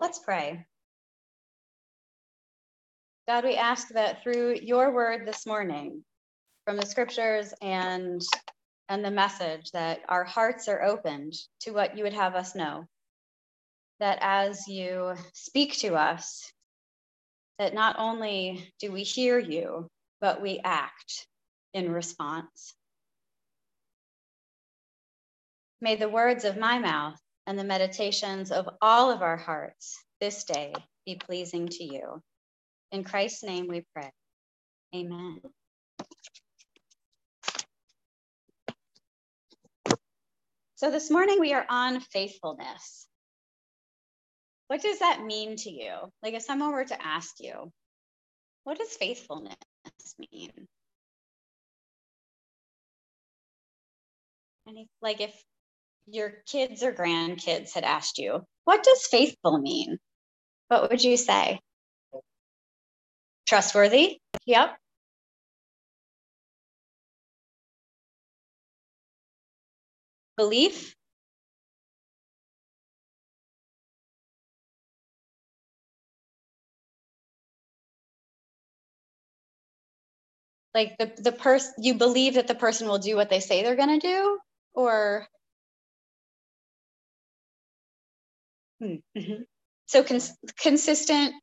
Let's pray. God, we ask that through your word this morning, from the scriptures and and the message that our hearts are opened to what you would have us know. That as you speak to us, that not only do we hear you, but we act in response. May the words of my mouth and the meditations of all of our hearts this day be pleasing to you. In Christ's name we pray. Amen. So this morning we are on faithfulness. What does that mean to you? Like if someone were to ask you, what does faithfulness mean? Any, like if your kids or grandkids had asked you, what does faithful mean? What would you say? Trustworthy? Yep. Belief? Like the, the person, you believe that the person will do what they say they're going to do? Or Mm-hmm. So cons- consistent,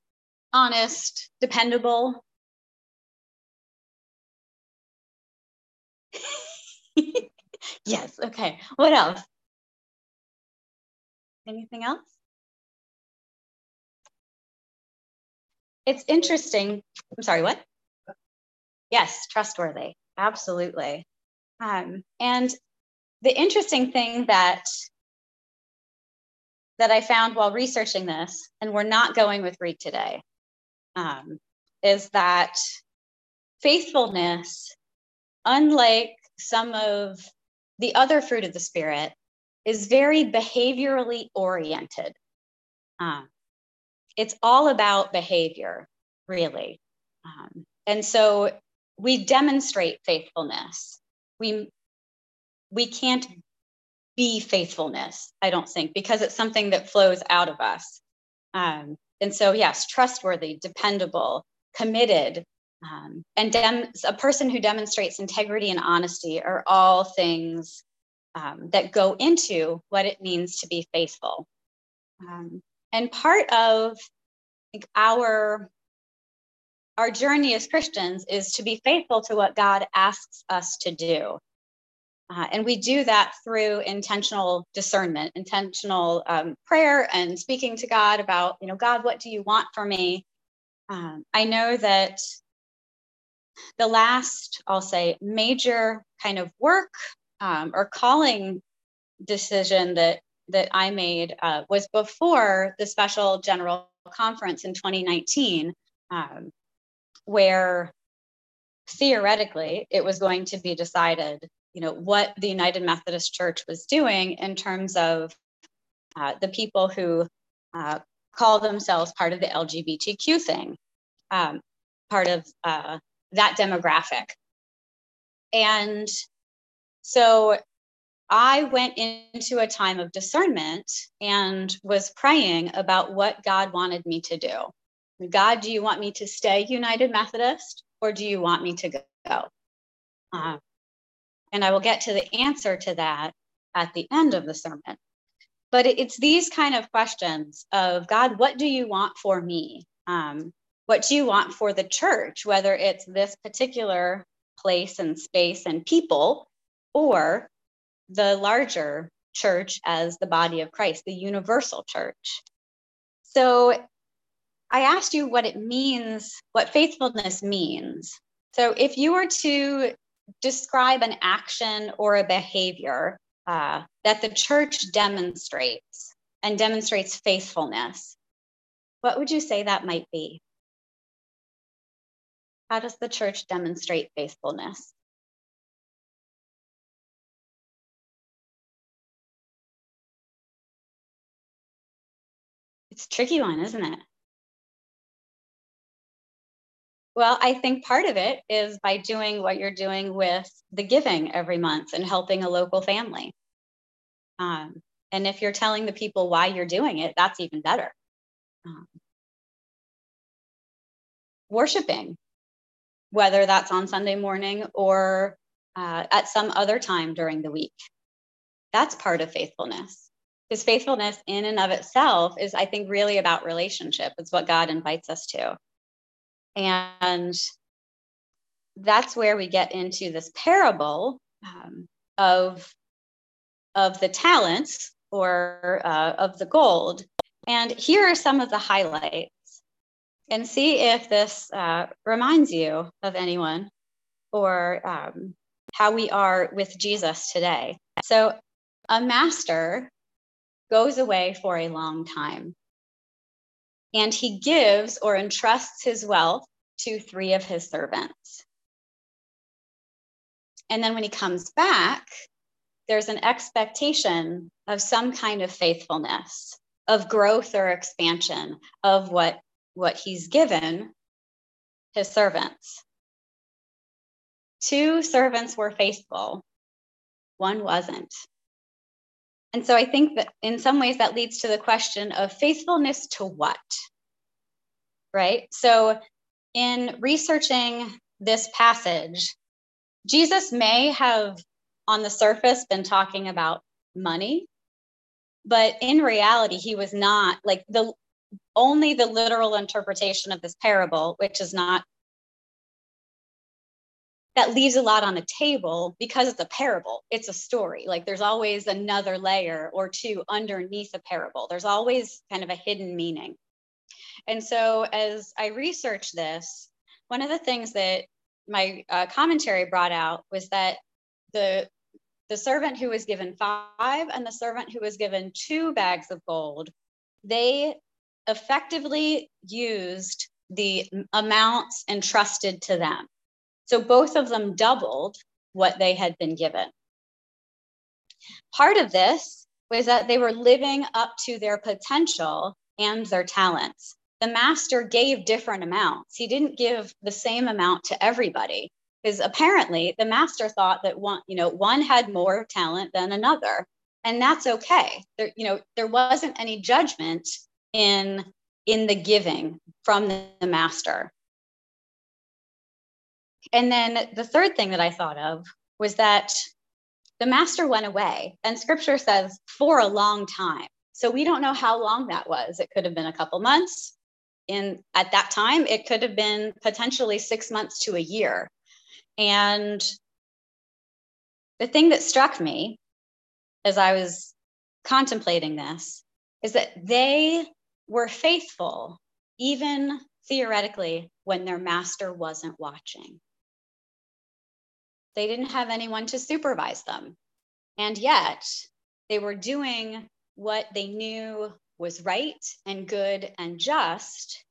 honest, dependable. yes. Okay. What else? Anything else? It's interesting. I'm sorry, what? Yes, trustworthy. Absolutely. Um, and the interesting thing that that I found while researching this, and we're not going with Greek today, um, is that faithfulness, unlike some of the other fruit of the Spirit, is very behaviorally oriented. Um, it's all about behavior, really. Um, and so we demonstrate faithfulness. We, we can't be faithfulness, I don't think, because it's something that flows out of us. Um, and so, yes, trustworthy, dependable, committed, um, and dem- a person who demonstrates integrity and honesty are all things um, that go into what it means to be faithful. Um, and part of think, our our journey as Christians is to be faithful to what God asks us to do. Uh, and we do that through intentional discernment, intentional um, prayer, and speaking to God about, you know, God, what do you want for me? Um, I know that the last, I'll say, major kind of work um, or calling decision that that I made uh, was before the special general conference in 2019, um, where theoretically it was going to be decided you know what the United Methodist Church was doing in terms of uh, the people who uh, call themselves part of the LGBTQ thing, um, part of uh, that demographic. And so I went into a time of discernment and was praying about what God wanted me to do. God, do you want me to stay United Methodist or do you want me to go? Uh, and I will get to the answer to that at the end of the sermon. But it's these kind of questions of God, what do you want for me? Um, what do you want for the church, whether it's this particular place and space and people, or the larger church as the body of Christ, the universal church. So I asked you what it means, what faithfulness means. So if you were to describe an action or a behavior uh, that the church demonstrates and demonstrates faithfulness, what would you say that might be? How does the church demonstrate faithfulness? It's a tricky one, isn't it? Well, I think part of it is by doing what you're doing with the giving every month and helping a local family. Um, and if you're telling the people why you're doing it, that's even better. um, worshiping, whether that's on Sunday morning or uh, at some other time during the week. That's part of faithfulness. Because faithfulness in and of itself is, I think, really about relationship. It's what God invites us to. And that's where we get into this parable um, of, of the talents or uh, of the gold. And here are some of the highlights. And see if this uh, reminds you of anyone or um, how we are with Jesus today. So, a master goes away for a long time and he gives or entrusts his wealth to three of his servants. And then when he comes back, there's an expectation of some kind of faithfulness, of growth or expansion of what, what he's given his servants. Two servants were faithful, one wasn't. And so I think that in some ways that leads to the question of faithfulness to what? Right? So in researching this passage, Jesus may have on the surface been talking about money, but in reality, he was not like the only the literal interpretation of this parable, which is not that leaves a lot on the table because it's a parable. It's a story. Like there's always another layer or two underneath a parable. There's always kind of a hidden meaning. And so as I researched this, one of the things that my uh, commentary brought out was that the the servant who was given five and the servant who was given two bags of gold, they effectively used the amounts entrusted to them. So both of them doubled what they had been given. Part of this was that they were living up to their potential and their talents the master gave different amounts. He didn't give the same amount to everybody because apparently the master thought that one, you know, one had more talent than another, and that's okay. There, you know, there wasn't any judgment in in the giving from the, master. And then the third thing that I thought of was that the master went away, and scripture says for a long time. So we don't know how long that was. It could have been a couple months, in at that time it could have been potentially six months to a year and the thing that struck me as i was contemplating this is that they were faithful even theoretically when their master wasn't watching they didn't have anyone to supervise them and yet they were doing what they knew was right and good and just,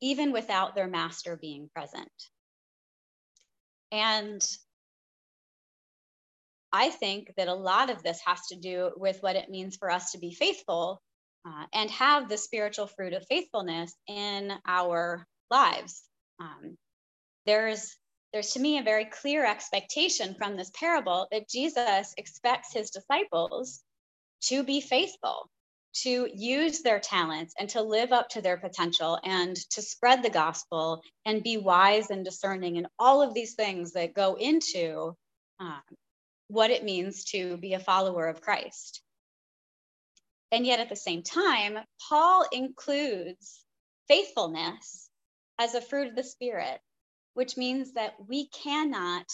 even without their master being present. And I think that a lot of this has to do with what it means for us to be faithful uh, and have the spiritual fruit of faithfulness in our lives. Um, there's there's to me a very clear expectation from this parable that Jesus expects his disciples to be faithful to use their talents and to live up to their potential and to spread the gospel and be wise and discerning and all of these things that go into um, what it means to be a follower of Christ. And yet at the same time, Paul includes faithfulness as a fruit of the Spirit, which means that we cannot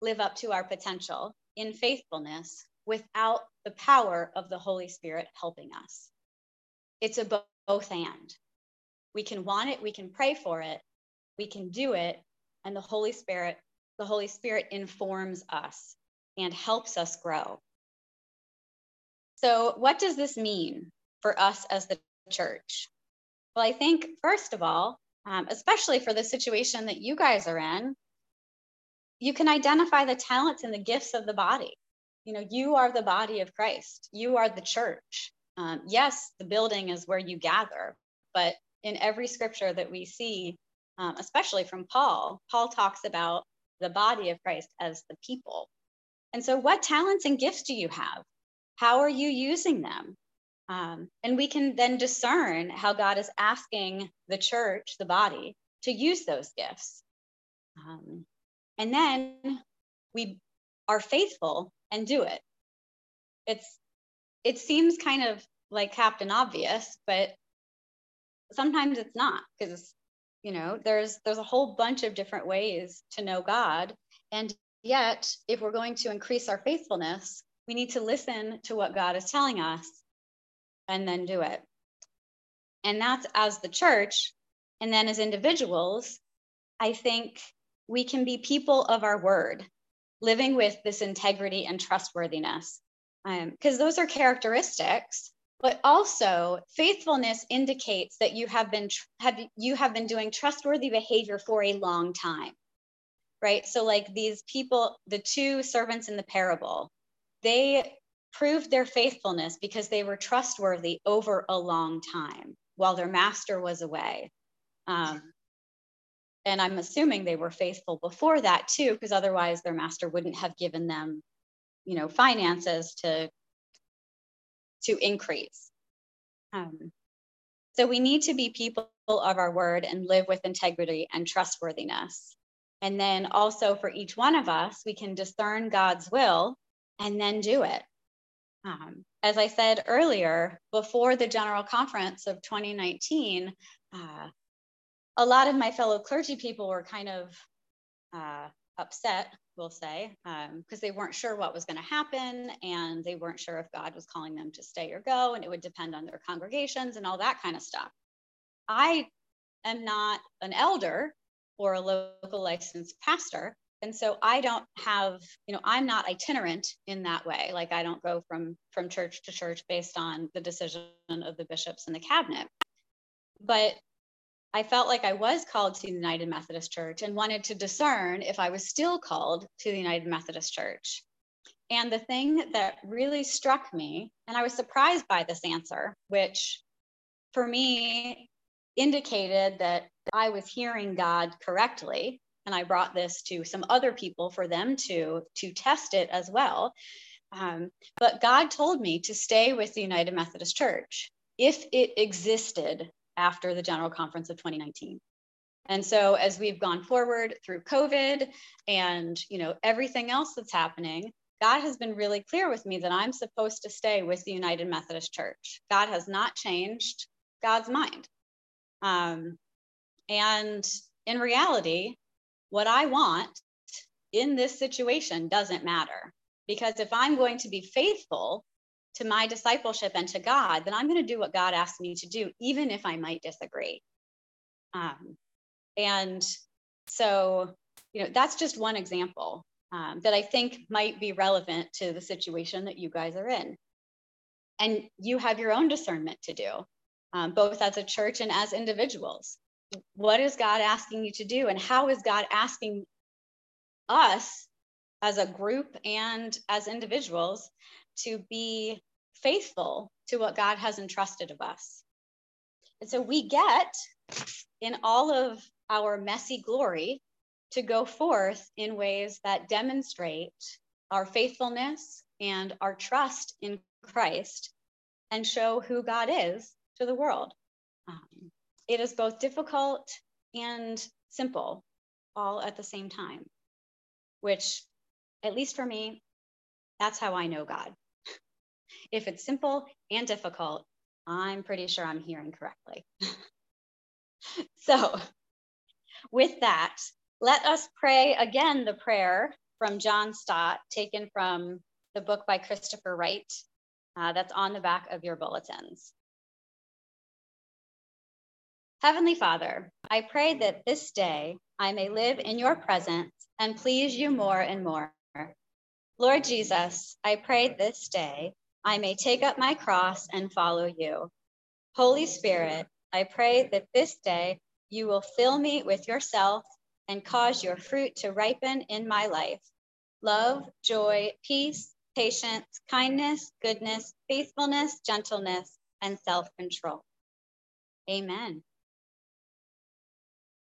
live up to our potential in faithfulness without the power of the Holy Spirit helping us. It's a both and. We can want it, we can pray for it, we can do it, and the Holy Spirit, the Holy Spirit informs us and helps us grow. So, what does this mean for us as the church? Well, I think, first of all, um, especially for the situation that you guys are in, you can identify the talents and the gifts of the body. You know you are the body of christ. You are the church. Um, yes the building is where you gather but in every scripture that we see um, especially from paul paul talks about the body of christ as the people. And so what talents and gifts do you have? How are you using them Um, and we can then discern how God is asking the church, the body, to use those gifts. Um, and then we are faithful and do it. It's it seems kind of like Captain Obvious, but sometimes it's not because you know there's there's a whole bunch of different ways to know God. And yet, if we're going to increase our faithfulness, we need to listen to what God is telling us and then do it. And that's as the church. And then as individuals, I think we can be people of our word, living with this integrity and trustworthiness. Because um, those are characteristics, but also faithfulness indicates that you have been have you have been doing trustworthy behavior for a long time, right? So like these people, the two servants in the parable, they proved their faithfulness because they were trustworthy over a long time while their master was away. Um, and I'm assuming they were faithful before that too, because otherwise their master wouldn't have given them, you know, finances to to increase. Um, so we need to be people of our word and live with integrity and trustworthiness. And then also for each one of us, we can discern God's will and then do it. Um, as I said earlier, before the General Conference of 2019, uh, a lot of my fellow clergy people were kind of uh, upset, we'll say, because um, they weren't sure what was going to happen and they weren't sure if God was calling them to stay or go, and it would depend on their congregations and all that kind of stuff. I am not an elder or a local licensed pastor, and so i don't have you know i'm not itinerant in that way. Like i don't go from from church to church based on the decision of the bishops and the cabinet. But i felt like i was called to the united methodist church and wanted to discern if i was still called to the united methodist church. And the thing that really struck me and i was surprised by this answer which for me indicated that i was hearing god correctly and I brought this to some other people for them to to test it as well. Um, but God told me to stay with the United Methodist Church if it existed after the General Conference of 2019. And so as we've gone forward through COVID and you know everything else that's happening, God has been really clear with me that I'm supposed to stay with the United Methodist Church. God has not changed God's mind. Um, and in reality, what I want in this situation doesn't matter. Because if I'm going to be faithful to my discipleship and to God, then I'm going to do what God asked me to do, even if I might disagree. Um, and so, you know, that's just one example um, that I think might be relevant to the situation that you guys are in. And you have your own discernment to do, um, both as a church and as individuals what is God asking you to do? And how is God asking us as a group and as individuals to be faithful to what God has entrusted of us? And so we get in all of our messy glory to go forth in ways that demonstrate our faithfulness and our trust in Christ and show who God is to the world. Um, it is both difficult and simple all at the same time, which, at least for me, that's how I know God. if it's simple and difficult, I'm pretty sure I'm hearing correctly. so, with that, let us pray again the prayer from John Stott, taken from the book by Christopher Wright, uh, that's on the back of your bulletins. Heavenly Father, I pray that this day I may live in your presence and please you more and more. Lord Jesus, I pray this day I may take up my cross and follow you. Holy Spirit, I pray that this day you will fill me with yourself and cause your fruit to ripen in my life. Love, joy, peace, patience, kindness, goodness, faithfulness, gentleness, and self control. Amen.